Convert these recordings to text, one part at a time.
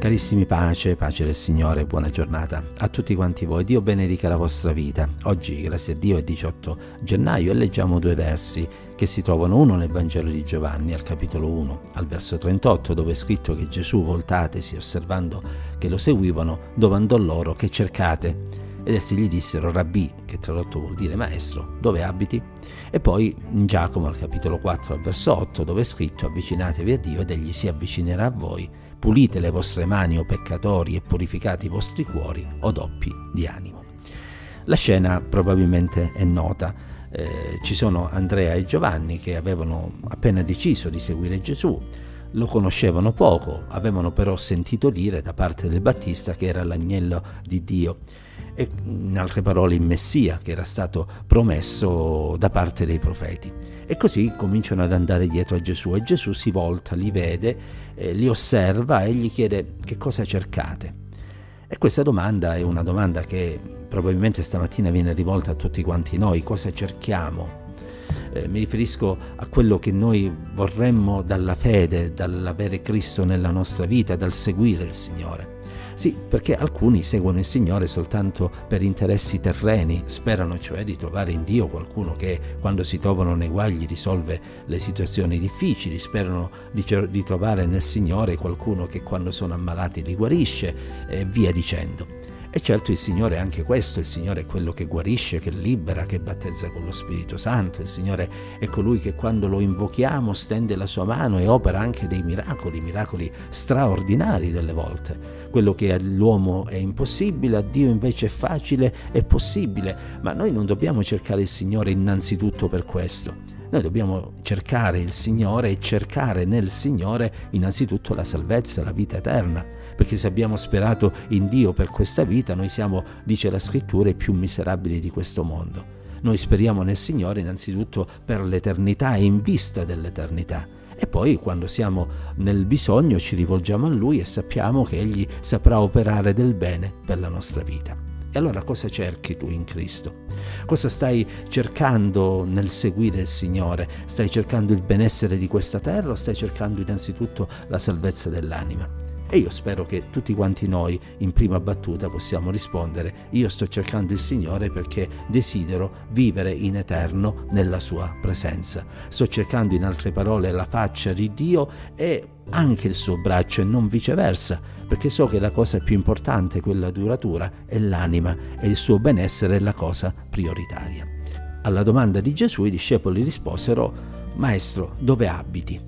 Carissimi pace, pace del Signore, buona giornata a tutti quanti voi. Dio benedica la vostra vita. Oggi, grazie a Dio, è 18 gennaio e leggiamo due versi che si trovano uno nel Vangelo di Giovanni, al capitolo 1, al verso 38, dove è scritto che Gesù, voltatesi, osservando che lo seguivano, domandò loro che cercate. Ed essi gli dissero, Rabbì, che tradotto vuol dire maestro, dove abiti? E poi in Giacomo al capitolo 4 al verso 8 dove è scritto avvicinatevi a Dio ed egli si avvicinerà a voi pulite le vostre mani o peccatori e purificate i vostri cuori o doppi di animo. La scena probabilmente è nota. Eh, ci sono Andrea e Giovanni che avevano appena deciso di seguire Gesù, lo conoscevano poco, avevano però sentito dire da parte del Battista che era l'agnello di Dio e in altre parole il Messia che era stato promesso da parte dei profeti. E così cominciano ad andare dietro a Gesù e Gesù si volta, li vede, eh, li osserva e gli chiede che cosa cercate. E questa domanda è una domanda che probabilmente stamattina viene rivolta a tutti quanti noi, cosa cerchiamo? Eh, mi riferisco a quello che noi vorremmo dalla fede, dall'avere Cristo nella nostra vita, dal seguire il Signore. Sì, perché alcuni seguono il Signore soltanto per interessi terreni, sperano cioè di trovare in Dio qualcuno che quando si trovano nei guagli risolve le situazioni difficili, sperano di, di trovare nel Signore qualcuno che quando sono ammalati li guarisce e via dicendo. E certo il Signore è anche questo, il Signore è quello che guarisce, che libera, che battezza con lo Spirito Santo, il Signore è colui che quando lo invochiamo stende la sua mano e opera anche dei miracoli, miracoli straordinari delle volte. Quello che all'uomo è impossibile, a Dio invece è facile, è possibile, ma noi non dobbiamo cercare il Signore innanzitutto per questo. Noi dobbiamo cercare il Signore e cercare nel Signore innanzitutto la salvezza, la vita eterna perché se abbiamo sperato in Dio per questa vita, noi siamo, dice la scrittura, i più miserabili di questo mondo. Noi speriamo nel Signore innanzitutto per l'eternità e in vista dell'eternità. E poi quando siamo nel bisogno ci rivolgiamo a Lui e sappiamo che Egli saprà operare del bene per la nostra vita. E allora cosa cerchi tu in Cristo? Cosa stai cercando nel seguire il Signore? Stai cercando il benessere di questa terra o stai cercando innanzitutto la salvezza dell'anima? E io spero che tutti quanti noi in prima battuta possiamo rispondere, io sto cercando il Signore perché desidero vivere in eterno nella sua presenza. Sto cercando in altre parole la faccia di Dio e anche il suo braccio e non viceversa, perché so che la cosa più importante, quella duratura, è l'anima e il suo benessere è la cosa prioritaria. Alla domanda di Gesù i discepoli risposero, Maestro, dove abiti?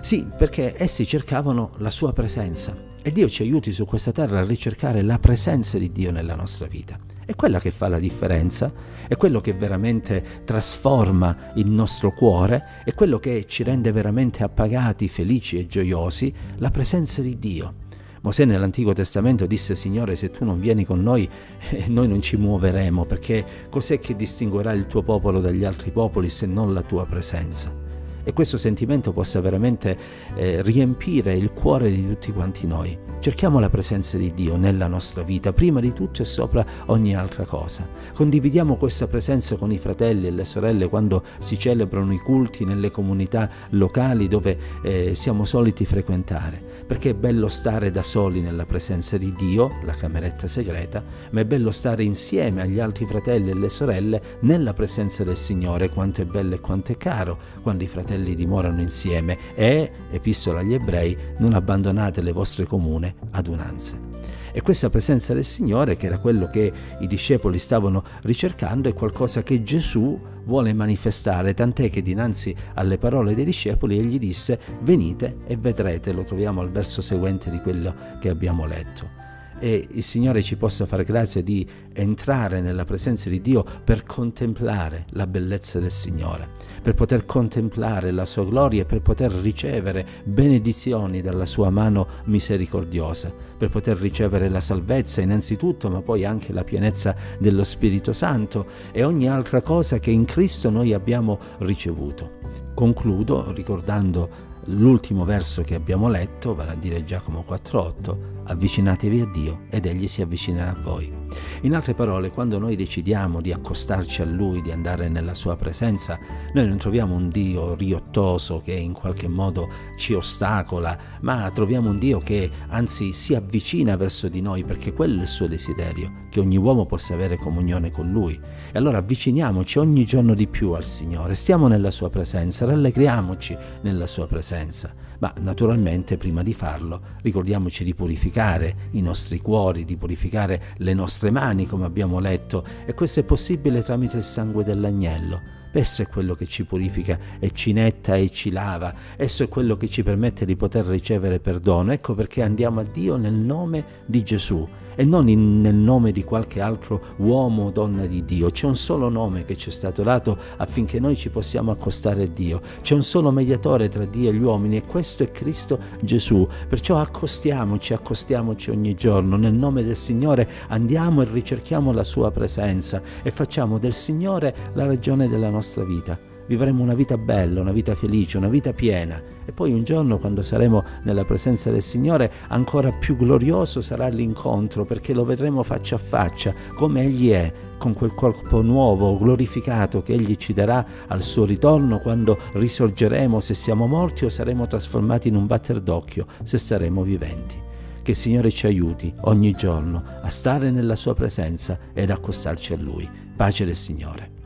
Sì, perché essi cercavano la sua presenza e Dio ci aiuti su questa terra a ricercare la presenza di Dio nella nostra vita. È quella che fa la differenza, è quello che veramente trasforma il nostro cuore, è quello che ci rende veramente appagati, felici e gioiosi, la presenza di Dio. Mosè nell'Antico Testamento disse Signore se tu non vieni con noi eh, noi non ci muoveremo perché cos'è che distinguerà il tuo popolo dagli altri popoli se non la tua presenza? E questo sentimento possa veramente eh, riempire il cuore di tutti quanti noi. Cerchiamo la presenza di Dio nella nostra vita, prima di tutto e sopra ogni altra cosa. Condividiamo questa presenza con i fratelli e le sorelle quando si celebrano i culti nelle comunità locali dove eh, siamo soliti frequentare perché è bello stare da soli nella presenza di Dio, la cameretta segreta, ma è bello stare insieme agli altri fratelli e le sorelle nella presenza del Signore, quanto è bello e quanto è caro quando i fratelli dimorano insieme e, epistola agli ebrei, non abbandonate le vostre comune adunanze. E questa presenza del Signore, che era quello che i discepoli stavano ricercando, è qualcosa che Gesù vuole manifestare, tant'è che dinanzi alle parole dei discepoli egli disse venite e vedrete, lo troviamo al verso seguente di quello che abbiamo letto e il Signore ci possa fare grazia di entrare nella presenza di Dio per contemplare la bellezza del Signore, per poter contemplare la sua gloria e per poter ricevere benedizioni dalla sua mano misericordiosa, per poter ricevere la salvezza innanzitutto, ma poi anche la pienezza dello Spirito Santo e ogni altra cosa che in Cristo noi abbiamo ricevuto. Concludo ricordando l'ultimo verso che abbiamo letto, vale a dire Giacomo 4.8, avvicinatevi a Dio ed egli si avvicinerà a voi. In altre parole, quando noi decidiamo di accostarci a Lui, di andare nella Sua presenza, noi non troviamo un Dio riottoso che in qualche modo ci ostacola, ma troviamo un Dio che anzi si avvicina verso di noi perché quello è il suo desiderio, che ogni uomo possa avere comunione con Lui. E allora avviciniamoci ogni giorno di più al Signore, stiamo nella Sua presenza, rallegriamoci nella Sua presenza ma naturalmente prima di farlo ricordiamoci di purificare i nostri cuori, di purificare le nostre mani come abbiamo letto e questo è possibile tramite il sangue dell'agnello. Esso è quello che ci purifica e ci netta e ci lava, esso è quello che ci permette di poter ricevere perdono. Ecco perché andiamo a Dio nel nome di Gesù e non in, nel nome di qualche altro uomo o donna di Dio. C'è un solo nome che ci è stato dato affinché noi ci possiamo accostare a Dio. C'è un solo mediatore tra Dio e gli uomini e questo è Cristo Gesù. Perciò accostiamoci, accostiamoci ogni giorno. Nel nome del Signore andiamo e ricerchiamo la sua presenza e facciamo del Signore la ragione della nostra vita vivremo una vita bella, una vita felice, una vita piena e poi un giorno quando saremo nella presenza del Signore ancora più glorioso sarà l'incontro perché lo vedremo faccia a faccia come Egli è con quel corpo nuovo, glorificato che Egli ci darà al suo ritorno quando risorgeremo se siamo morti o saremo trasformati in un batter d'occhio se saremo viventi. Che il Signore ci aiuti ogni giorno a stare nella sua presenza ed accostarci a Lui. Pace del Signore.